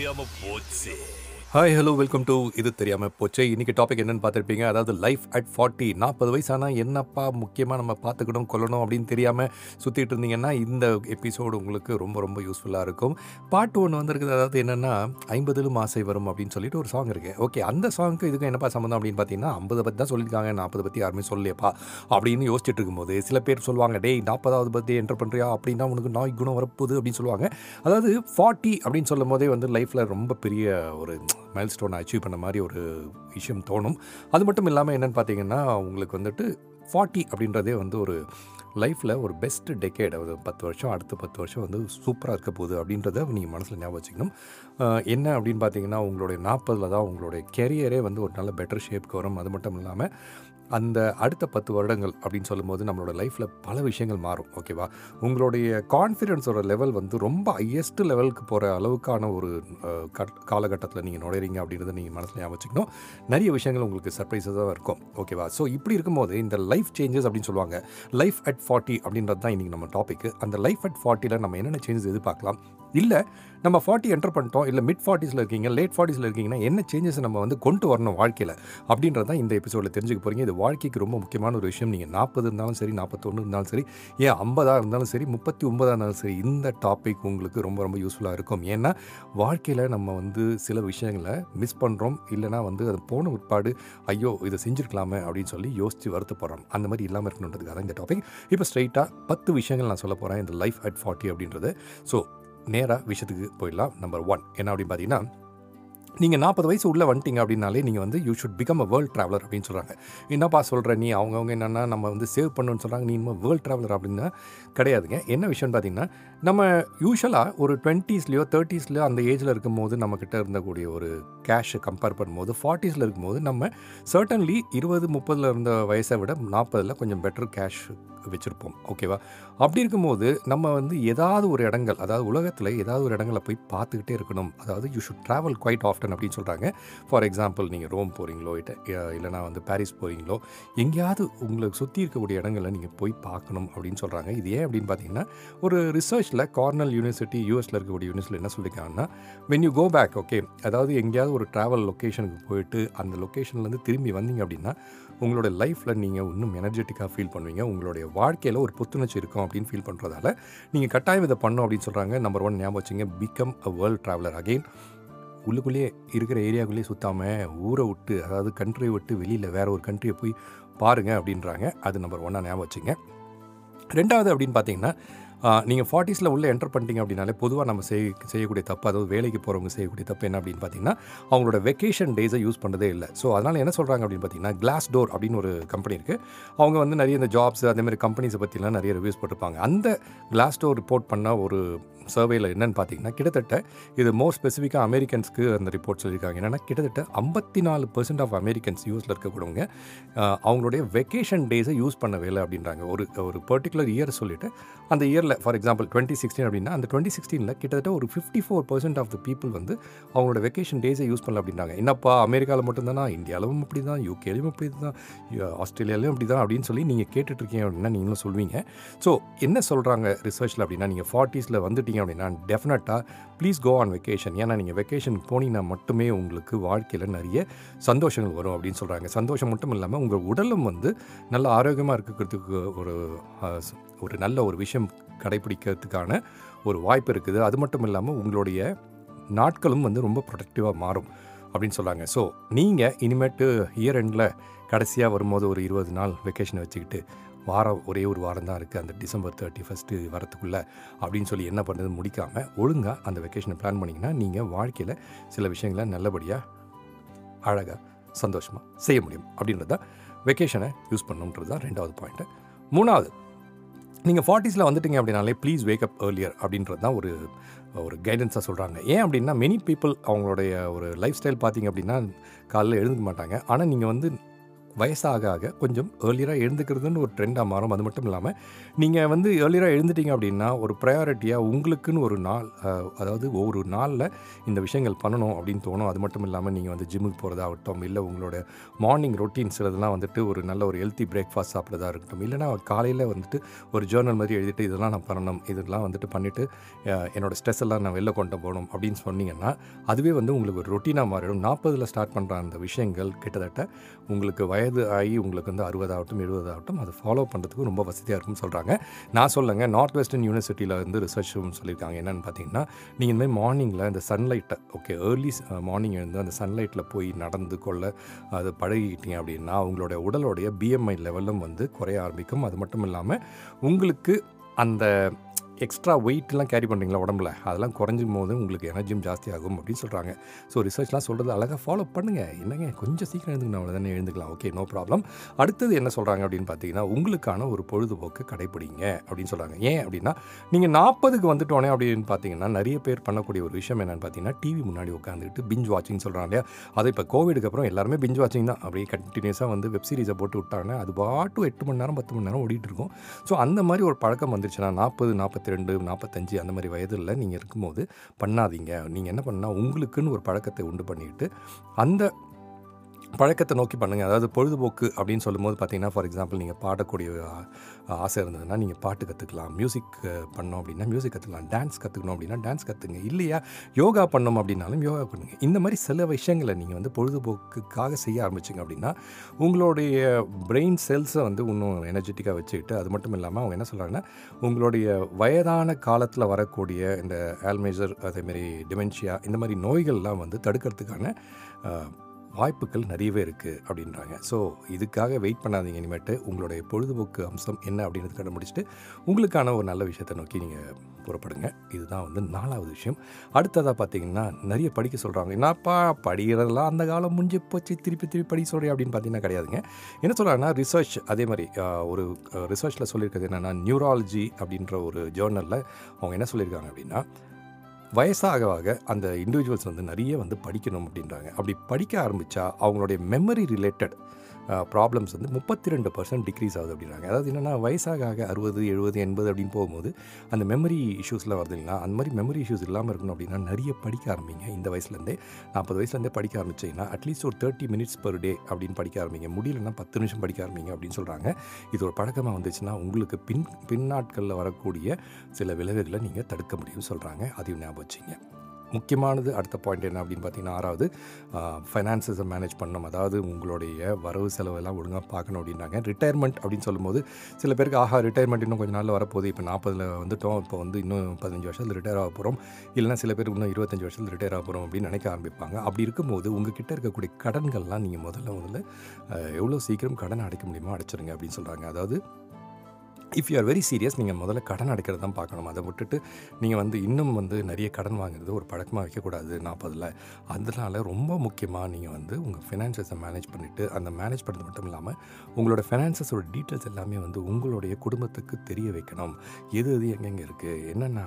தெரியாம போச்சு hi hello welcome to இது தெரியாமல் போச்சு. இன்னைக்கு டாபிக் என்னென்னு பார்த்துருப்பீங்க. அதாவது லைஃப் அட் ஃபார்ட்டி நாற்பது வயசு ஆனால் என்னப்பா முக்கியமாக நம்ம பார்த்துக்கணும் கொள்ளணும் அப்படின்னு தெரியாமல் சுற்றிட்டு இருந்தீங்கன்னா இந்த எபிசோடு உங்களுக்கு ரொம்ப ரொம்ப யூஸ்ஃபுல்லாக இருக்கும். பாட்டு ஒன்று வந்திருக்குது. அதாவது என்னென்னா ஐம்பதிலும் ஆசை வரும் அப்படின்னு சொல்லிட்டு ஒரு சாங் இருக்குது ஓகே அந்த சாங்க்கு இதுக்கு என்னப்பா சம்மந்தம் அப்படின்னு பார்த்தீங்கன்னா ஐம்பதை பற்றி தான் சொல்லியிருக்காங்க. நாற்பது பற்றி யாருமே சொல்லலையப்பா அப்படின்னு யோசிச்சுட்டு இருக்கும்போது சில பேர் சொல்லுவாங்க டேய் நாற்பதாவது பற்றி என்டர் பண்ணுறியா அப்படின்னா உனக்கு நாய் குணம் வரப்போகுது அப்படின்னு சொல்லுவாங்க. அதாவது ஃபார்ட்டி அப்படின்னு சொல்லும் போதே வந்து லைஃப்பில் ரொம்ப பெரிய ஒரு மைல் ஸ்டோனை அச்சீவ் பண்ண மாதிரி ஒரு விஷயம் தோணும். அது மட்டும் இல்லாமல் என்னென்னு பார்த்தீங்கன்னா உங்களுக்கு வந்துட்டு ஃபார்ட்டி அப்படின்றதே வந்து ஒரு லைஃப்பில் ஒரு பெஸ்ட் டெக்கேட் ஒரு பத்து வருஷம் அடுத்த பத்து வருஷம் வந்து சூப்பராக இருக்க போகுது அப்படின்றத நீங்கள் மனசில் ஞாபகம் வச்சுக்கணும். என்ன அப்படின்னு பார்த்தீங்கன்னா உங்களுடைய நாற்பதில் தான் உங்களுடைய கெரியரே வந்து ஒரு நல்ல பெட்டர் ஷேப்க்கு வரும். அது மட்டும் இல்லாமல் அந்த அடுத்த பத்து வருடங்கள் அப்படின்னு சொல்லும்போது நம்மளோட லைஃப்பில் பல விஷயங்கள் மாறும் ஓகேவா உங்களுடைய கான்ஃபிடென்ஸோட லெவல் வந்து ரொம்ப ஹையஸ்ட் லெவலுக்கு போகிற அளவுக்கான ஒரு காலகட்டத்தில் நீங்கள் நுழைறீங்க அப்படின்றத நீங்கள் மனசில் ஞாபகம் நிறைய விஷயங்கள் உங்களுக்கு சர்ப்ரைஸாக இருக்கும் ஓகேவா ஸோ இப்படி இருக்கும்போது இந்த லைஃப் சேஞ்சஸ் அப்படின்னு சொல்லுவாங்க லைஃப் அட் ஃபார்ட்டி அப்படின்றது தான் இன்றைக்கி நம்ம டாபிக் அந்த லைஃப் அட் ஃபார்ட்டியில் நம்ம என்னென்ன சேஞ்சஸ் எதிர்பார்க்கலாம்? இல்லை நம்ம ஃபார்ட்டி என்டர் பண்ணிட்டோம் இல்லை மிட் ஃபார்ட்டிஸில் இருக்கீங்க லேட் ஃபார்ட்டிஸில் இருக்கீங்கன்னா என்ன சேஞ்சஸ் நம்ம வந்து கொண்டு வரணும் வாழ்க்கையில் அப்படின்றது தான் இந்த எபிசோடில் தெரிஞ்சுக்க போகிறீங்க இது வாழ்க்கைக்கு ரொம்ப முக்கியமான ஒரு விஷயம். நீங்கள் நாற்பது இருந்தாலும் சரி நாற்பத்தொன்று இருந்தாலும் சரி ஏன் ஐம்பதாக இருந்தாலும் சரி முப்பத்தி ஒன்பதாக இருந்தாலும் சரி இந்த டாபிக் உங்களுக்கு ரொம்ப ரொம்ப யூஸ்ஃபுல்லாக இருக்கும். ஏன்னா வாழ்க்கையில் நம்ம வந்து சில விஷயங்களை மிஸ் பண்ணுறோம் இல்லைனா வந்து அது போன உட்பாடு ஐயோ இதை செஞ்சுருக்கலாமே அப்படின்னு சொல்லி யோசித்து வருத்தப்படுறோம். அந்த மாதிரி இல்லாமல் இருக்கணுன்றதுக்காக தான் இந்த டாபிக் இப்போ ஸ்ட்ரைட்டாக பத்து விஷயங்கள் நான் சொல்ல போகிறேன் இந்த லைஃப் அட் ஃபார்ட்டி அப்படின்றது. ஸோ நேராக விஷயத்துக்கு போயிடலாம். நம்பர் ஒன் என்ன அப்படின்னு பார்த்தீங்கன்னா நீங்கள் நாற்பது வயசு உள்ளே வந்துட்டீங்க அப்படின்னாலே நீங்கள் வந்து you should become a world traveller அப்படின்னு சொல்கிறாங்க என்னப்பா சொல்கிற நீ? அவங்கவுங்க என்னென்னா நம்ம வந்து சேவ் பண்ணணும்னு சொல்கிறாங்க நீ இன்னும் வேர்ல்ட் ட்ராவலர் அப்படின்னா கிடையாதுங்க. என்ன விஷயம்னு பார்த்தீங்கன்னா நம்ம யூஸ்வலாக ஒரு டுவெண்ட்டீஸ்லையோ தேர்ட்டிஸ்லையோ அந்த ஏஜில் இருக்கும்போது நம்மக்கிட்ட இருந்தக்கூடிய ஒரு கேஷை கம்பேர் பண்ணும்போது ஃபார்ட்டிஸில் இருக்கும்போது நம்ம சர்டன்லி இருபது முப்பதில் இருந்த வயசை விட நாற்பதில் கொஞ்சம் பெட்டர் கேஷ் வச்சுருப்போம். ஓகேவா அப்படி இருக்கும்போது நம்ம வந்து ஏதாவது ஒரு இடங்கள் அதாவது உலகத்தில் ஏதாவது ஒரு இடங்களை போய் பார்த்துக்கிட்டே இருக்கணும். அதாவது you should travel quite often அப்படின்னு சொல்கிறாங்க ஃபார் எக்ஸாம்பிள் நீங்கள் ரோம் போகிறீங்களோ இல்லைனா வந்து பாரிஸ் போகிறீங்களோ எங்கேயாவது உங்களுக்கு சுற்றி இருக்கக்கூடிய இடங்களை நீங்கள் போய் பார்க்கணும் அப்படின்னு சொல்கிறாங்க இது ஏன் அப்படின்னு பார்த்தீங்கன்னா ஒரு ரிசர்ச்சில் கார்னல் யூனிவர்சிட்டி யூஎஸில் இருக்கக்கூடிய யூனிவர்சிட்டியில் என்ன சொல்லியிருக்காங்கன்னா when you go back okay அதாவது எங்கேயாவது ஒரு ட்ராவல் லொக்கேஷனுக்கு போயிட்டு அந்த லொக்கேஷன்லேருந்து திரும்பி வந்தீங்க அப்படின்னா உங்களோட லைஃப்பில் நீங்கள் இன்னும் எனர்ஜெட்டிக்காக ஃபீல் பண்ணுவீங்க. உங்களுடைய வாழ்க்கையில் ஒரு புத்துணர்ச்சி இருக்கும் அப்படின்னு ஃபீல் பண்ணுறதால நீங்கள் கட்டாயம் இதை பண்ணோம் அப்படின்னு சொல்கிறாங்க நம்பர் ஒன் ஞாபகம் வச்சுங்க become a world traveller again உள்ளுக்குள்ளேயே இருக்கிற ஏரியாக்குள்ளேயே சுத்தாமல் ஊரை விட்டு அதாவது கண்ட்ரியை விட்டு வெளியில் வேற ஒரு கண்ட்ரியை போய் பாருங்கள் அப்படின்றாங்க. அது நம்பர் ஒன்னாக ஞாபகம் வச்சுங்க. ரெண்டாவது அப்படின்னு பார்த்தீங்கன்னா நீங்கள் ஃபார்ட்டிஸில் உள்ளே என்டர் பண்ணிட்டீங்க அப்படின்னாலே பொதுவாக நம்ம செய் செய்யக்கூடிய தப்பு அதாவது வேலைக்கு போகிறவங்க செய்யக்கூடிய தப்பு என்ன அப்படின்னு பார்த்தீங்கன்னா அவங்களோட வெக்கேஷன் டேஸை யூஸ் பண்ணதே இல்லை. ஸோ அதனால் என்ன சொல்கிறாங்க அப்படின்னு பார்த்தீங்கன்னா கிளாஸ் டோர் அப்படின்னு ஒரு கம்பெனி இருக்குது அவங்க வந்து நிறைய இந்த ஜாப்ஸ் அதேமாதிரி கம்பெனிஸை பற்றிலாம் நிறைய ரிவ்யூஸ் போட்டிருப்பாங்க. அந்த கிளாஸ் டோர் ரிப்போர்ட் பண்ண ஒரு சர்வேயில் என்னன்னு பார்த்தீங்கன்னா கிட்டத்தட்ட இது மோர் ஸ்பெசிஃபிக்காக அமெரிக்கன்ஸ்க்கு அந்த ரிப்போர்ட் சொல்லியிருக்காங்க. என்னென்னா கிட்டத்தட்ட ஐம்பத்தி நாலு பர்சன்ட் ஆஃப் அமெரிக்கன்ஸ் யூஸில் இருக்கக்கூடவங்க அவங்களுடைய வெக்கேஷன் டேஸை யூஸ் பண்ணவே இல்லை அப்படின்றாங்க. ஒரு ஒரு பர்டிகுலர் இயர் சொல்லிட்டு அந்த இயரில் ஃபார் எக்ஸாம்பிள் டுவெண்ட்டி சிக்ஸ்டீன் அப்படின்னா அந்த டுவெண்ட்டி சிக்ஸ்டீனில் கிட்டத்தட்ட ஒரு fifty four percent of the people வந்து அவங்களோட வெக்கேஷன் டேஸை யூஸ் பண்ணல அப்படின்றாங்க. என்னப்பா அமெரிக்காவில் மட்டும்தானா? இந்தியாவிலும் அப்படி தான் யூகேலையும் அப்படி தான் ஆஸ்திரேலியாலையும் அப்படி தான் அப்படின்னு சொல்லி நீங்கள் கேட்டுட்ருக்கீங்க அப்படின்னா நீங்களும் சொல்வீங்க. ஸோ என்ன சொல்கிறாங்க ரிசர்ச்சில் அப்படின்னா நீங்கள் ஃபார்ட்டிஸில் வந்துட்டீங்க அப்படின்னா டெஃபினட்டாக ப்ளீஸ் கோ ஆன் வெக்கேஷன் ஏன்னா நீங்கள் வெக்கேஷனுக்கு போனீங்கன்னா மட்டுமே உங்களுக்கு வாழ்க்கையில் நிறைய சந்தோஷங்கள் வரும் அப்படின்னு சொல்கிறாங்க சந்தோஷம் மட்டும் இல்லாமல் உங்கள் உடலும் வந்து நல்ல ஆரோக்கியமாக இருக்கிறதுக்கு ஒரு ஒரு நல்ல ஒரு விஷயம் கடைபிடிக்கிறதுக்கான ஒரு வாய்ப்பு இருக்குது. அது மட்டும் இல்லாமல் உங்களுடைய நாட்களும் வந்து ரொம்ப ப்ரொடக்டிவாக மாறும் அப்படின்னு சொல்கிறாங்க ஸோ நீங்கள் இனிமேட்டு இயர் எண்டில் கடைசியாக வரும்போது ஒரு இருபது நாள் வெக்கேஷனை வச்சுக்கிட்டு வாரம் ஒரே ஒரு வாரம் தான் இருக்குது அந்த டிசம்பர் தேர்ட்டி ஃபஸ்ட்டு வரத்துக்குள்ளே அப்படின்னு சொல்லி என்ன பண்ணுறது முடிக்காமல் ஒழுங்காக அந்த வெக்கேஷனை பிளான் பண்ணிங்கன்னா நீங்கள் வாழ்க்கையில் சில விஷயங்களை நல்லபடியாக அழகாக சந்தோஷமாக செய்ய முடியும். அப்படின்றது தான் வெக்கேஷனை யூஸ் பண்ணணுன்றது தான் ரெண்டாவது பாயிண்ட்டு மூணாவது நீங்கள் ஃபார்ட்டிஸில் வந்துட்டீங்க அப்படின்னாலே ப்ளீஸ் வேக்கப் ஏர்லியர் அப்படின்றது தான் ஒரு ஒரு கைடன்ஸாக சொல்கிறாங்க ஏன் அப்படின்னா மெனி பீப்புள் அவங்களுடைய ஒரு லைஃப் ஸ்டைல் பார்த்தீங்க அப்படின்னா காலையில் எழுந்துக்க மாட்டாங்க. ஆனால் நீங்கள் வந்து வயசாக ஆக கொஞ்சம் ஏர்லியராக எழுந்துக்கிறதுன்னு ஒரு ட்ரெண்டாக மாறும். அது மட்டும் இல்லாமல் நீங்கள் வந்து ஏர்லியராக எழுந்துட்டீங்க அப்படின்னா ஒரு ப்ரையாரிட்டியாக உங்களுக்குன்னு ஒரு நாள் அதாவது ஒவ்வொரு நாளில் இந்த விஷயங்கள் பண்ணணும் அப்படின்னு தோணும். அது மட்டும் இல்லாமல் நீங்கள் வந்து ஜிம்முக்கு போகிறதாகட்டும் இல்லை உங்களோட மார்னிங் ரொட்டீன்ஸ் இதெல்லாம் வந்துட்டு ஒரு நல்ல ஒரு ஹெல்த்தி பிரேக்ஃபாஸ்ட் சாப்பிட்றதா இருக்கட்டும் இல்லைனா காலையில் வந்துட்டு ஒரு ஜேர்னல் மாதிரி எழுதிட்டு இதெல்லாம் நான் பண்ணணும் இதெல்லாம் வந்துட்டு பண்ணிவிட்டு என்னோட ஸ்ட்ரெஸ் எல்லாம் நான் வெளில கொண்டு போகணும் அப்படின்னு சொன்னீங்கன்னா அதுவே வந்து உங்களுக்கு ஒரு ரொட்டீனாக மாறிடும். நாற்பதில் ஸ்டார்ட் பண்ணுற அந்த விஷயங்கள் கிட்டத்தட்ட உங்களுக்கு வயது ஆகி உங்களுக்கு வந்து அறுபதாகட்டும் எழுபதாகட்டும் அதை ஃபாலோ பண்ணுறதுக்கு ரொம்ப வசதியாக இருக்கும்னு சொல்கிறாங்க நான் சொல்லுங்க நார்த் வெஸ்டர்ன் யூனிவர்சிட்டியில் வந்து ரிசர்ச் சொல்லியிருக்காங்க என்னென்னு பார்த்தீங்கன்னா நீங்கள் இந்த மாதிரி மார்னிங்கில் இந்த சன்லைட்டை ஓகே ஏர்லி மார்னிங் எழுந்து அந்த சன்லைட்டில் போய் நடந்து கொள்ள அது பழகிக்கிட்டீங்க அப்படின்னா உங்களுடைய உடலுடைய பிஎம்ஐ லெவலும் வந்து குறைய ஆரம்பிக்கும். அது மட்டும் இல்லாமல் உங்களுக்கு அந்த எக்ஸ்ட்ரா வெயிட்லாம் கேரி பண்ணுறீங்களா உடம்புல? அதெல்லாம் குறைஞ்சும் போது உங்களுக்கு எனர்ஜியும் ஜாஸ்தி ஆகும் அப்படின்னு சொல்கிறாங்க ஸோ ரிசர்ச்லாம் சொல்கிறது அழகாக ஃபாலோ பண்ணுங்கள் என்னங்க கொஞ்சம் சீக்கிரம் எழுந்துக்கணும் அவ்வளோதானே எழுந்துக்கலாம். ஓகே நோ ப்ராப்ளம் அடுத்தது என்ன சொல்கிறாங்க அப்படின்னு பார்த்தீங்கன்னா உங்களுக்கான ஒரு பொழுதுபோக்கு கடைப்பிடிங்க அப்படின்னு சொல்கிறாங்க ஏன் அப்படின்னா நீங்கள் நாற்பதுக்கு வந்துட்டோனே அப்படின்னு பார்த்தீங்கன்னா நிறைய பேர் பண்ணக்கூடிய ஒரு விஷயம் என்னென்னு பார்த்தீங்கன்னா டிவி முன்னாடி உட்காந்துட்டு பிஞ்ச் வாட்சிங் சொல்கிறாங்க இல்லையா? அதை இப்போ கோவிடுக்கு அப்புறம் எல்லாருமே பிஞ்ச் வாட்சிங் தான். அப்படியே கண்டினியூஸாக வந்து வெப் சீரிஸை போட்டு விட்டாங்கன்னா அது பாட்டு எட்டு மணி நேரம் பத்து மணி நேரம் ஓடிட்டு இருக்கும். ஸோ அந்த மாதிரி ஒரு பழக்கம் வந்துருச்சுன்னா நாற்பது நாற்பத்தி ரெண்டு நாற்பத்தஞ்சு அந்த மாதிரி வயதில் நீங்கள் இருக்கும்போது பண்ணாதீங்க. நீங்கள் என்ன பண்ணால் உங்களுக்குன்னு ஒரு பழக்கத்தை உண்டு பண்ணிட்டு அந்த பழக்கத்தை நோக்கி பண்ணுங்கள் அதாவது பொழுதுபோக்கு அப்படின்னு சொல்லும்போது பார்த்தீங்கன்னா ஃபார் எக்ஸாம்பிள் நீங்கள் பாடக்கூடிய ஆசை இருந்ததுன்னா நீங்கள் பாட்டு கற்றுக்கலாம் மியூசிக் பண்ணோம் அப்படின்னா மியூசிக் கற்றுக்கலாம் டான்ஸ் கற்றுக்கணும் அப்படின்னா டான்ஸ் கற்றுங்க இல்லையா யோகா பண்ணோம் அப்படின்னாலும் யோகா பண்ணுங்கள் இந்த மாதிரி சில விஷயங்களை நீங்கள் வந்து பொழுதுபோக்குக்காக செய்ய ஆரம்பிச்சிங்க அப்படின்னா உங்களுடைய பிரெயின் செல்ஸை வந்து இன்னும் எனர்ஜெட்டிக்காக வச்சுக்கிட்டு அது மட்டும் இல்லாமல் அவங்க என்ன சொல்கிறாங்கன்னா உங்களுடைய வயதான காலத்தில் வரக்கூடிய இந்த ஆல்மேஜர் அதேமாரி டிமென்ஷியா இந்த மாதிரி நோய்கள்லாம் வந்து தடுக்கிறதுக்கான வாய்ப்புகள் நிறையவே இருக்குது அப்படின்றாங்க. ஸோ இதுக்காக வெயிட் பண்ணாதீங்க இனிமேட்டு. உங்களுடைய பொழுதுபோக்கு அம்சம் என்ன அப்படின்றது கண்டுபிடிச்சிட்டு உங்களுக்கான ஒரு நல்ல விஷயத்தை நோக்கி நீங்கள் புறப்படுங்க. இதுதான் வந்து நாலாவது விஷயம். அடுத்ததாக பார்த்தீங்கன்னா நிறைய படிக்க சொல்கிறாங்க என்னப்பா படிக்கிறதெல்லாம் அந்த காலம் முடிஞ்சு போச்சு திருப்பி திருப்பி படிக்க சொல்கிறேன் அப்படின்னு பார்த்தீங்கன்னா கிடையாதுங்க. என்ன சொல்கிறாங்கன்னா ரிசர்ச் அதே மாதிரி ஒரு ரிசர்ச்சில் சொல்லியிருக்கிறது என்னென்னா நியூராலஜி அப்படின்ற ஒரு ஜேர்னலில் அவங்க என்ன சொல்லியிருக்காங்க அப்படின்னா வயசாகவாக அந்த இண்டிவிஜுவல்ஸ் வந்து நிறைய வந்து படிக்கணும் அப்படின்றாங்க. அப்படி படிக்க ஆரம்பித்தா அவங்களுடைய மெமரி ரிலேட்டட் ப்ராப்ளம்ஸ் வந்து முப்பத்தி ரெண்டு பர்சன்ட் டிக்ரீஸ் ஆகுது அப்படின்றாங்க. அதாவது என்னென்னா வயசாக ஆக அறுபது எழுபது எண்பது அப்படின்னு போகும்போது அந்த மெமரி இஷ்யூஸ்லாம் வருது இல்லைனா அந்த மாதிரி மெமரி இஷ்யூஸ் இல்லாமல் இருக்கணும் அப்படின்னா நிறைய படிக்க ஆரம்பிங்க. இந்த வயசுலேருந்தே நாற்பது வயசுலேருந்தே படிக்க ஆரம்பிச்சிங்கன்னா அட்லீஸ்ட் ஒரு தேர்ட்டி மினிட்ஸ் பர் டே அப்படின்னு படிக்க ஆரம்பிங்க. முடியலன்னா பத்து நிமிஷம் படிக்க ஆரம்பிங்க அப்படின்னு சொல்கிறாங்க இது ஒரு பழக்கமாக வந்துச்சுன்னா உங்களுக்கு பின் பின்னாட்களில் வரக்கூடிய சில விளைவுகளை நீங்கள் தடுக்க முடியும்னு சொல்கிறாங்க அதையும் ஞாபகம் வச்சுங்க. முக்கியமானது அடுத்த பாயிண்ட் என்ன அப்படின்னு பார்த்தீங்கன்னா ஆறாவது ஃபைனான்சஸை மேனேஜ் பண்ணணும். அதாவது உங்களுடைய வரவு செலவெல்லாம் ஒழுங்காக பார்க்கணும் அப்படின்றாங்க ரிட்டையர்மெண்ட் அப்படின்னு சொல்லும்போது சில பேருக்கு ஆஹா ரிட்டையர்மெண்ட் இன்னும் கொஞ்சம் நாளில் வரப்போகுது. இப்போ நாற்பதில் வந்துட்டோம். இப்போ வந்து இன்னும் பதினஞ்சு வருஷத்தில் ரிட்டையர் ஆக போகிறோம் இல்லைனா சில பேர் இன்னும் இருபத்தஞ்சு வருஷத்தில் ரிட்டையர் ஆக போகிறோம் அப்படின்னு நினைக்க ஆரம்பிப்பாங்க. அப்படி இருக்கும்போது உங்ககிட்ட இருக்கக்கூடிய கடன்கள்லாம் நீங்கள் முதல்ல முதல்ல எவ்வளோ சீக்கிரம் கடன் அடைக்க முடியுமோ அடைச்சிருங்க அப்படின்னு சொல்கிறாங்க அதாவது if you are very serious நீங்கள் முதல்ல கடன் அடைக்கிறது தான் பார்க்கணும். அதை விட்டுட்டு நீங்கள் வந்து இன்னும் வந்து நிறைய கடன் வாங்குறது ஒரு பழக்கமாக வைக்கக்கூடாது நாற்பதில். அதனால ரொம்ப முக்கியமாக நீங்கள் வந்து உங்கள் ஃபினான்சஸை மேனேஜ் பண்ணிவிட்டு அந்த மேனேஜ் பண்ணுறது மட்டும் இல்லாமல் உங்களோட ஃபினான்சஸோட டீட்டெயில்ஸ் எல்லாமே வந்து உங்களுடைய குடும்பத்துக்கு தெரிய வைக்கணும். எது எது எங்கெங்கே இருக்குது என்னென்ன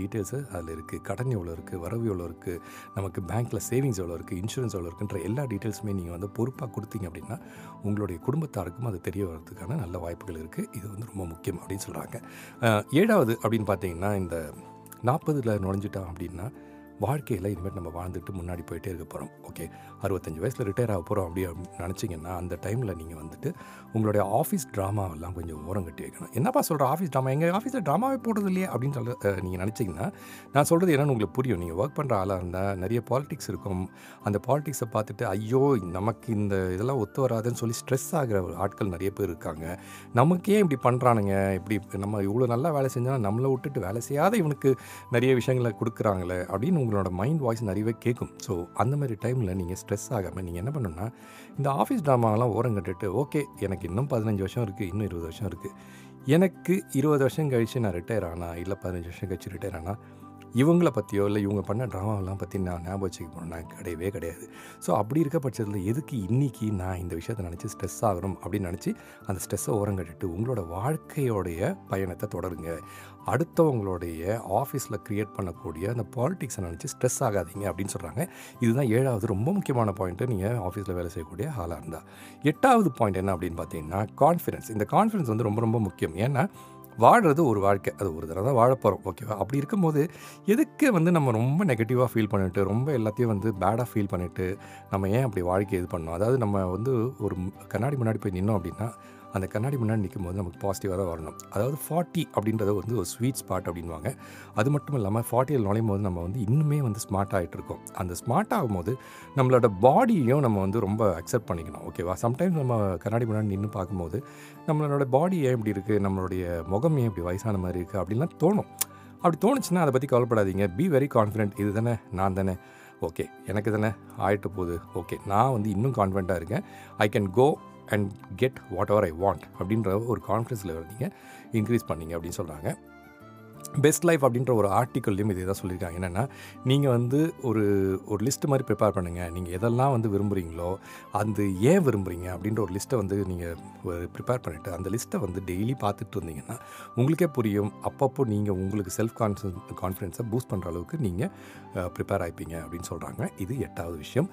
டீட்டெயில்ஸு அதில் இருக்குது கடன் எவ்வளோ இருக்குது வரவு எவ்வளோ இருக்குது நமக்கு பேங்க்கில் சேவிங்ஸ் எவ்வளோ இருக்குது இன்சூரன்ஸ் எவ்வளோ இருக்குன்ற எல்லா டீட்டெயில்ஸுமே நீங்கள் வந்து பொறுப்பாக கொடுத்தீங்க அப்படின்னா உங்களுடைய குடும்பத்தாருக்கும் அது தெரிய வர்றதுக்கான நல்ல வாய்ப்புகள் இருக்குது இது வந்து ரொம்ப முக்கியம் அப்படின்னு சொல்கிறாங்க ஏழாவது அப்படின்னு பார்த்தீங்கன்னா இந்த நாற்பதில் நுழைஞ்சிட்டோம் அப்படின்னா வாழ்க்கையில் இனிமேல் நம்ம வாழ்ந்துட்டு முன்னாடி போயிட்டே இருக்க போகிறோம் ஓகே அறுபத்தஞ்சு வயசில் ரிட்டையர் ஆக போகிறோம் அப்படி அப்படின்னு நினச்சிங்கன்னா அந்த டைமில் நீங்கள் வந்துட்டு உங்களுடைய ஆஃபீஸ் ட்ராமாவெல்லாம் கொஞ்சம் ஓரம் கட்டி வைக்கணும். என்னப்பா சொல்கிற ஆஃபீஸ் ட்ராமா எங்கள் ஆஃபீஸில் ட்ராமாவே போடுறது இல்லையே அப்படின்னு சொல்ல நீங்கள் நினச்சிங்கன்னா நான் சொல்கிறது என்னென்னு உங்களுக்கு புரியும். நீங்கள் ஒர்க் பண்ணுற ஆளாக இருந்தால் நிறைய பாலிடிக்ஸ் இருக்கும். அந்த பாலிடிக்ஸை பார்த்துட்டு ஐயோ நமக்கு இந்த இதெல்லாம் ஒத்து வராதுன்னு சொல்லி ஸ்ட்ரெஸ் ஆகிற ஆட்கள் நிறைய பேர் இருக்காங்க. நமக்கே இப்படி பண்ணுறானுங்க இப்படி நம்ம இவ்வளோ நல்லா வேலை செஞ்சாலும் நம்மளை விட்டுட்டு வேலை செய்யாத இவனுக்கு நிறைய விஷயங்களை கொடுக்குறாங்களே அப்படின்னு உங்களோட மைண்ட் வாய்ஸ் நிறையவே கேட்கும் ஸோ அந்த மாதிரி டைமில் நீங்கள் ஸ்ட்ரெஸ் ஆகாமல் நீங்கள் என்ன பண்ணணும்னா இந்த ஆஃபீஸ் ட்ராமாலாம் ஓரம் கட்டுட்டு ஓகே எனக்கு இன்னும் பதினஞ்சு வருஷம் இருக்குது இன்னும் இருபது வருஷம் இருக்குது எனக்கு இருபது வருஷம் கழித்து நான் ரிட்டையர் ஆனால் இல்லை பதினஞ்சு வருஷம் கழிச்சு ரிட்டையர் ஆனால் இவங்கள பற்றியோ இல்லை இவங்க பண்ண ட்ராமாவெல்லாம் பற்றி நான் ஞாபகம் வச்சுக்க போனேன்னா கிடையவே கிடையாது. ஸோ அப்படி இருக்க பட்சத்தில் எதுக்கு இன்றைக்கி நான் இந்த விஷயத்தை நினச்சி ஸ்ட்ரெஸ் ஆகணும் அப்படின்னு நினச்சி அந்த ஸ்ட்ரெஸ்ஸை ஓரம் கட்டிட்டு உங்களோட வாழ்க்கையோடைய பயணத்தை தொடருங்க. அடுத்தவங்களுடைய ஆஃபீஸில் க்ரியேட் பண்ணக்கூடிய அந்த பாலிட்டிக்ஸை நினச்சி ஸ்ட்ரெஸ் ஆகாதீங்க அப்படின்னு சொல்கிறாங்க இதுதான் ஏழாவது ரொம்ப முக்கியமான பாயிண்ட்டு நீங்கள் ஆஃபீஸில் வேலை செய்யக்கூடிய ஆளாக இருந்தால் எட்டாவது பாயிண்ட் என்ன அப்படின்னு பார்த்தீங்கன்னா கான்ஃபிடன்ஸ் இந்த கான்ஃபிடன்ஸ் வந்து ரொம்ப ரொம்ப முக்கியம். ஏன்னா வாழ்கிறது ஒரு வாழ்க்கை. அது ஒரு தடவை தான் வாழப்போகிறோம் ஓகேவா அப்படி இருக்கும்போது எதுக்கு வந்து நம்ம ரொம்ப நெகட்டிவாக ஃபீல் பண்ணிட்டு ரொம்ப எல்லாத்தையும் வந்து பேடாக ஃபீல் பண்ணிவிட்டு நம்ம ஏன் அப்படி வாழ்க்கை இது பண்ணோம்? அதாவது நம்ம வந்து ஒரு கண்ணாடி முன்னாடி போய் நின்னோம் அப்படின்னா அந்த கண்ணாடி முன்னாடி நிற்கும் போது நமக்கு பாசிட்டிவாக தான் வரணும். அதாவது ஃபார்ட்டி அப்படின்றது வந்து ஒரு ஸ்வீட் ஸ்பாட் அப்படின்வாங்க அது மட்டும் இல்லாமல் ஃபார்ட்டியில் நுழையும் போது நம்ம வந்து இன்னுமே வந்து ஸ்மார்ட் ஆகிட்டு இருக்கோம். அந்த ஸ்மார்ட் ஆகும்போது நம்மளோட பாடியையும் நம்ம வந்து ரொம்ப அக்செப்ட் பண்ணிக்கணும். ஓகேவா சம்டைம்ஸ் நம்ம கண்ணாடி முன்னாடி நின்று பார்க்கும்போது நம்மளோட பாடி ஏன் இப்படி இருக்குது நம்மளுடைய முகம் ஏன் இப்படி வயசான மாதிரி இருக்குது அப்படின்லாம் தோணும். அப்படி தோணுச்சுன்னா அதை பற்றி கவலைப்படாதீங்க. பி வெரி கான்ஃபிடென்ட் இது தானே? நான் தானே? ஓகே எனக்கு தானே? ஆயிட்டு போகுது. ஓகே நான் வந்து இன்னும் கான்ஃபிடென்ட்டாக இருக்கேன். I can go and get whatever I want அப்படின்ற ஒரு கான்ஃபிடன்ஸில் லெவல் நீங்கள் இன்க்ரீஸ் பண்ணீங்க அப்படின்னு சொல்கிறாங்க பெஸ்ட் லைஃப் அப்படின்ற ஒரு ஆர்டிக்கல்லையும் இதே தான் சொல்லியிருக்காங்க. என்னென்னா நீங்கள் வந்து ஒரு ஒரு லிஸ்ட்டு மாதிரி ப்ரிப்பேர் பண்ணுங்கள் நீங்கள் எதெல்லாம் வந்து விரும்புகிறீங்களோ அந்த ஏன் விரும்புகிறீங்க அப்படின்ற ஒரு லிஸ்ட்டை வந்து நீங்கள் ப்ரிப்பேர் பண்ணிவிட்டு அந்த லிஸ்ட்டை வந்து டெய்லி பார்த்துட்டு இருந்தீங்கன்னா உங்களுக்கே புரியும் அப்பப்போ நீங்கள் உங்களுக்கு செல்ஃப் கான்ஃபிடன்ஸ் கான்ஃபிடென்ஸை பூஸ்ட் பண்ணுற அளவுக்கு நீங்கள் ப்ரிப்பேர் ஆகிப்பீங்க அப்படின்னு சொல்கிறாங்க இது எட்டாவது விஷயம்.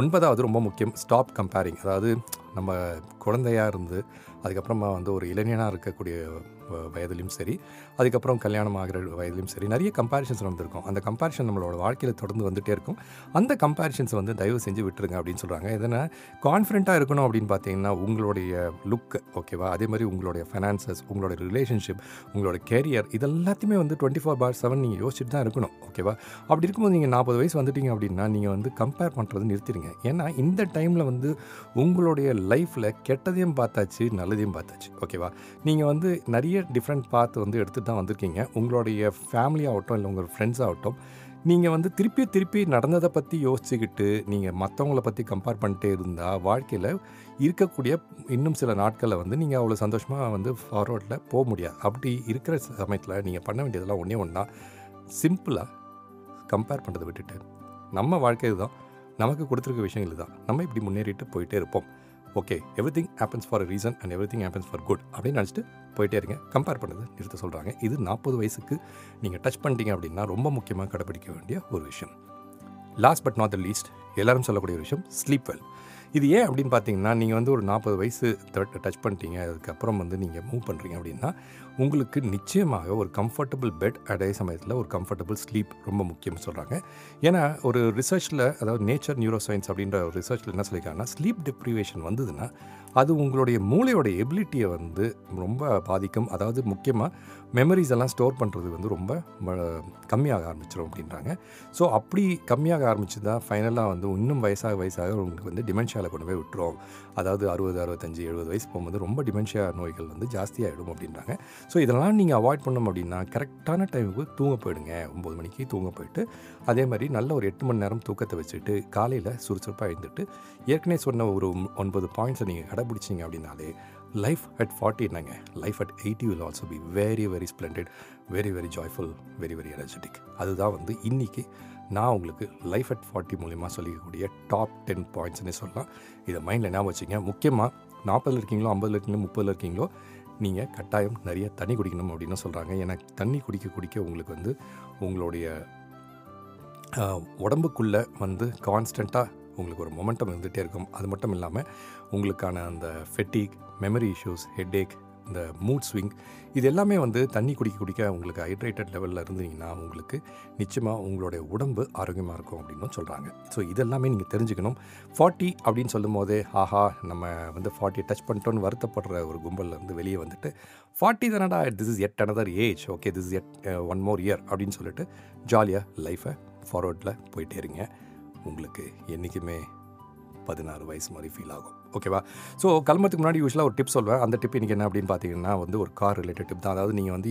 ஒன்பதாவது ரொம்ப முக்கியம் ஸ்டாப் கம்பேரிங் அதாவது நம்ம குழந்தையாக இருந்து அதுக்கப்புறமா வந்து ஒரு இளைஞனாக இருக்கக்கூடிய வ- வயதிலும் சரி அதுக்கப்புறம் கல்யாணம் ஆகிற வயதிலும் சரி நிறைய கம்பேரிஷன்ஸ் வந்திருக்கும். அந்த கம்பேரிஷன் நம்மளோட வாழ்க்கையில் தொடர்ந்து வந்துகிட்டே இருக்கும். அந்த கம்பேரிஷன்ஸை வந்து தயவு செஞ்சு விட்டுருங்க அப்படின்னு சொல்கிறாங்க எதனா கான்ஃபிடென்ட்டாக இருக்கணும் அப்படின்னு பார்த்தீங்கன்னா உங்களுடைய லுக் ஓகேவா அதே மாதிரி உங்களுடைய ஃபைனான்சஸ் உங்களுடைய ரிலேஷன்ஷிப் உங்களோட கேரியர் இதெல்லாத்தையுமே வந்து டுவெண்ட்டி ஃபோர் பார் செவன் நீங்கள் யோசிச்சுட்டு தான் இருக்கணும் ஓகேவா அப்படி இருக்கும்போது நீங்கள் நாற்பது வயசு வந்துட்டீங்க அப்படின்னா நீங்கள் வந்து கம்பேர் பண்ணுறது நிறுத்திடுங்க. ஏன்னா இந்த டைமில் வந்து உங்களுடைய லைஃப்பில் கெட்டதையும் பார்த்தாச்சு நல்லதையும் பார்த்தாச்சு. ஓகேவா நீங்கள் வந்து நிறைய டிஃப்ரெண்ட் பாத் வந்து எடுத்துகிட்டு தான் வந்திருக்கீங்க. உங்களுடைய ஃபேமிலி ஆகட்டும் இல்லை உங்கள் ஃப்ரெண்ட்ஸ் ஆகட்டும் நீங்கள் வந்து திருப்பி திருப்பி நடந்ததை பற்றி யோசிச்சுக்கிட்டு நீங்கள் மற்றவங்கள பற்றி கம்பேர் பண்ணிட்டே இருந்தால் வாழ்க்கையில் இருக்கக்கூடிய இன்னும் சில நாட்களில் வந்து நீங்கள் அவ்வளோ சந்தோஷமாக வந்து ஃபார்வர்டில் போக முடியாது. அப்படி இருக்கிற சமயத்தில் நீங்கள் பண்ண வேண்டியதெல்லாம் ஒன்றே ஒன்றா சிம்பிளாக கம்பேர் பண்ணுறதை விட்டுட்டு நம்ம வாழ்க்கை இதுதான். நமக்கு கொடுத்துருக்க விஷயங்கள் தான் நம்ம இப்படி முன்னேறிட்டு போயிட்டே இருப்போம். Okay everything happens for reason and everything happens for good அப்படின்னு நினச்சிட்டு போயிட்டே இருங்க. கம்பேர் பண்ணது நிறுத்த சொல்கிறாங்க இது நாற்பது வயசுக்கு நீங்கள் டச் பண்ணிட்டீங்க அப்படின்னா ரொம்ப முக்கியமாக கடைப்பிடிக்க வேண்டிய ஒரு விஷயம். Last but not the least எல்லாரும் சொல்லக்கூடிய ஒரு விஷயம் ஸ்லீப் வெல் இது ஏன் அப்படின்னு பார்த்தீங்கன்னா நீங்கள் வந்து ஒரு நாற்பது வயசு டச் பண்ணிட்டீங்க அதுக்கப்புறம் வந்து நீங்கள் மூவ் பண்ணுறீங்க அப்படின்னா உங்களுக்கு நிச்சயமாக ஒரு கம்ஃபர்டபுள் பெட் அதே சமயத்தில் ஒரு கம்ஃபர்டபுள் ஸ்லீப் ரொம்ப முக்கியம்னு சொல்கிறாங்க ஏன்னா ஒரு ரிசர்ச்சில் அதாவது நேச்சர் நியூரோ சயின்ஸ் அப்படின்ற ஒரு ரிசர்ச்சில் என்ன சொல்லியிருக்காங்கன்னா ஸ்லீப் டிப்ரிவேஷன் வந்ததுன்னா அது உங்களுடைய மூளையோட எபிலிட்டியை வந்து ரொம்ப பாதிக்கும். அதாவது முக்கியமாக மெமரிஸ் எல்லாம் ஸ்டோர் பண்ணுறது வந்து ரொம்ப கம்மியாக ஆரம்பிச்சிடும் அப்படின்றாங்க. ஸோ அப்படி கம்மியாக ஆரம்பிச்சு தான் ஃபைனலாக வந்து இன்னும் வயசாக வயசாக உங்களுக்கு வந்து டிமென்ஷியாவில் கொண்டு போய் விட்டுரும். அதாவது அறுபது அறுபத்தஞ்சு எழுபது வயசு போகும்போது ரொம்ப டிமென்ஷியா நோய்கள் வந்து ஜாஸ்தியாகிடும் அப்படின்றாங்க. ஸோ இதெல்லாம் நீங்கள் அவாய்ட் பண்ணோம் அப்படின்னா கரெக்டான டைமுக்கு தூங்க போயிடுங்க. ஒம்பது மணிக்கு தூங்க போயிட்டு அதே மாதிரி நல்ல ஒரு எட்டு மணி நேரம் தூக்கத்தை வச்சுட்டு காலையில் சுறுசுறுப்பாக எழுந்துட்டு ஏற்கனவே சொன்ன ஒரு ஒன்பது பாயிண்ட்ஸை நீங்கள் கடைபிடிச்சிங்க அப்படின்னாலே லைஃப் அட் ஃபார்ட்டி என்னங்க? Life at eighty will also be very very splendid very very joyful very very energetic அதுதான் வந்து இன்றைக்கி நான் உங்களுக்கு லைஃப் அட் ஃபார்ட்டி மூலிமா சொல்லிக்கக்கூடிய டாப் டென் பாயிண்ட்ஸ்னே சொல்லலாம். இதை மைண்டில் ஞாபகம் வச்சுங்க. முக்கியமாக நாற்பதில் இருக்கீங்களோ ஐம்பதில் இருக்கீங்களோ முப்பதில் இருக்கீங்களோ நீங்கள் கட்டாயம் நிறைய தண்ணி குடிக்கணும் அப்படின்னு சொல்கிறாங்க ஏன்னா தண்ணி குடிக்க குடிக்க உங்களுக்கு வந்து உங்களுடைய உடம்புக்குள்ளே வந்து கான்ஸ்டண்ட்டாக உங்களுக்கு ஒரு மொமெண்டம் இருந்துகிட்டே இருக்கும். அது மட்டும் இல்லாமல் உங்களுக்கான அந்த ஃபெட்டிக் மெமரி இஷ்யூஸ் ஹெட்டேக் இந்த மூட் ஸ்விங் இது எல்லாமே வந்து தண்ணி குடிக்க குடிக்க உங்களுக்கு ஹைட்ரேட்டட் லெவலில் இருந்தீங்கன்னா உங்களுக்கு நிச்சயமாக உங்களுடைய உடம்பு ஆரோக்கியமாக இருக்கும் அப்படின்னு சொல்கிறாங்க ஸோ இதெல்லாமே நீங்கள் தெரிஞ்சுக்கணும். ஃபார்ட்டி அப்படின்னு சொல்லும் போதே ஆஹா நம்ம வந்து ஃபார்ட்டி டச் பண்ணிட்டோன்னு வருத்தப்படுற ஒரு கும்பலில் இருந்து வெளியே வந்துட்டு ஃபார்ட்டி தானடா this is yet another age okay this is yet one more year அப்படின்னு சொல்லிட்டு ஜாலியாக லைஃப்பை ஃபார்வர்டில் போயிட்டே இருங்க. உங்களுக்கு என்றைக்குமே பதினாறு வயசு மாதிரி ஃபீல் ஆகும். ஓகேவா? ஸோ கிளம்புறதுக்கு முன்னாடி யூஸ்வலாக ஒரு டிப் சொல்வேன். அந்த டிப் இன்றைக்கி என்ன அப்படின்னு பார்த்தீங்கன்னா வந்து ஒரு கார் ரிலேட்டட் டிப் தான். அதாவது நீங்கள் வந்து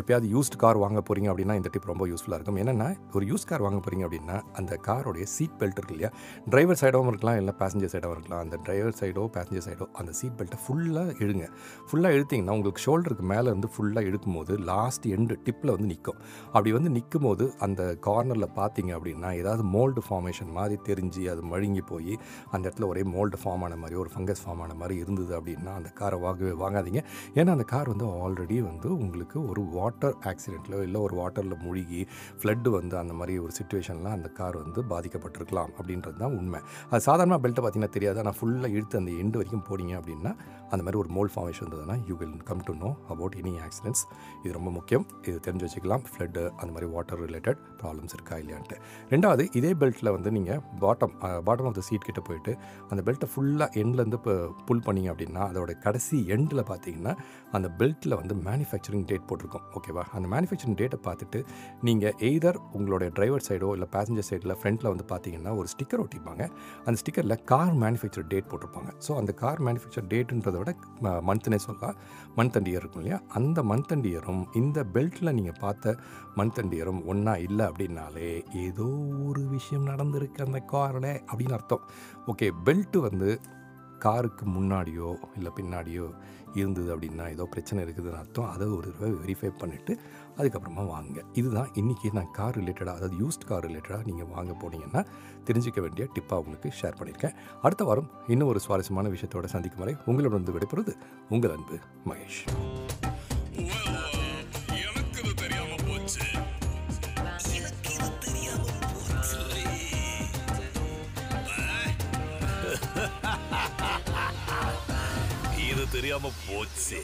எப்பயாவது யூஸ்ட் கார் வாங்க போகிறீங்க அப்படின்னா இந்த டிப் ரொம்ப யூஸ்ஃபுல்லாக இருக்கும். என்னென்னா ஒரு யூஸ் கார் வாங்க போகிறீங்க அப்படின்னா அந்த காரோடைய சீட் பெல்ட் இருக்கு இல்லையா? டிரைவர் சைடாகவும் இருக்கலாம் இல்லை பேசஞ்சர் சைடாகவும் இருக்கலாம். அந்த டிரைவர் சைடோ பேசஞ்சர் சைடோ அந்த சீட் பெல்ட்டை ஃபுல்லாக இழுங்க. ஃபுல்லாக இழுத்தீங்கன்னா உங்களுக்கு ஷோல்டருக்கு மேலே இருந்து ஃபுல்லாக இழுக்கும் போது லாஸ்ட் எண்டு டிப்பில் வந்து நிற்கும் அப்படி வந்து நிற்கும் போது அந்த கார்னரில் பார்த்தீங்க அப்படின்னா ஏதாவது மோல்டு ஃபார்மேஷன் மாதிரி தெரிஞ்சு அது மழுங்கி போய் அந்த இடத்துல ஒரே மோல்டு ஃபார்ம் ஆன மாதிரி ஒரு ஃபங்கஸ் ஃபார்ம் ஆன மாதிரி இருந்தது அப்படின்னா அந்த காரை வாங்கவே வாங்காதீங்க. ஏன்னா அந்த கார் வந்து ஆல்ரெடி வந்து உங்களுக்கு ஒரு வாட்டர் ஆக்சிடெண்ட்டில் இல்லை ஒரு வாட்டரில் மூழ்கி ஃப்ளட்டு வந்து அந்த மாதிரி ஒரு சுச்சுவேஷனில் அந்த கார் வந்து பாதிக்கப்பட்டிருக்கலாம் அப்படின்றது தான் உண்மை. அது சாதாரண பெல்ட்டை பார்த்தீங்கன்னா தெரியாது. ஆனால் ஃபுல்லாக இழுத்து அந்த எண்டு வரைக்கும் போனீங்க அப்படின்னா அந்த மாதிரி ஒரு மோல் ஃபார்மேஷன் இருந்ததுன்னா you will come to know about any accidents இது ரொம்ப முக்கியம். இது தெரிஞ்சு வச்சுக்கலாம். ஃப்ளட்டு அந்த மாதிரி வாட்டர் ரிலேட்டட் ப்ராப்ளம்ஸ் இருக்கா இல்லையான்ட்டு. ரெண்டாவது இதே பெல்ட்டில் வந்து நீங்கள் bottom bottom of the seat கிட்ட போயிட்டு அந்த பெல்ட்டை ஃபுல்லாக எண்ட்லேருந்து இப்போ புல் பண்ணீங்க அப்படின்னா அதோட கடைசி எண்டில் பார்த்தீங்கன்னா அந்த பெல்ட்டில் வந்து மேனுஃபேக்சரிங் டேட் போட்டிருக்கும். ஓகேவா அந்த மேனுஃபேக்சரிங் டேட்டை பார்த்துட்டு நீங்கள் எய்தர் உங்களுடைய டிரைவர் சைடோ இல்லை பேசஞ்சர் சைடில் ஃப்ரண்ட்டில் வந்து பார்த்தீங்கன்னா ஒரு ஸ்டிக்கர் ஒட்டிப்பாங்க. அந்த ஸ்டிக்கரில் கார் மேனுஃபேக்சர் டேட் போட்டிருப்பாங்க. ஸோ அந்த கார் மேனுஃபேக்சர் டேட்டுன்றதை விட மந்த்னே சொல்லலாம். மந்த் அண்ட் இயர் இருக்கும் இல்லையா? அந்த மந்த் அண்ட் இயரும் இந்த பெல்ட்டில் நீங்கள் பார்த்த மந்த் அண்ட் இயரும் ஒன்றா இல்லை அப்படின்னாலே ஏதோ ஒரு விஷயம் நடந்திருக்கு அந்த காரில் அப்படின்னு அர்த்தம். ஓகே பெல்ட்டு வந்து காருக்கு முன்னாடியோ இல்லை பின்னாடியோ இருந்தது அப்படின்னா ஏதோ பிரச்சனை இருக்குதுன்னு அர்த்தம். அதை ஒரு தடவை வெரிஃபை பண்ணிவிட்டு அதுக்கப்புறமா வாங்க. இதுதான் இன்றைக்கி நான் கார் ரிலேட்டடாக அதாவது யூஸ்ட் கார் ரிலேட்டடாக நீங்கள் வாங்க போனீங்கன்னா தெரிஞ்சிக்க வேண்டிய டிப்பாக உங்களுக்கு ஷேர் பண்ணியிருக்கேன். அடுத்த வாரம் இன்னும் ஒரு சுவாரஸ்யமான விஷயத்தோட சந்திக்கும் வரை உங்களோட வந்து விடைபெறுவது உங்கள் அன்பு மகேஷ். இது தெரியாம போச்சு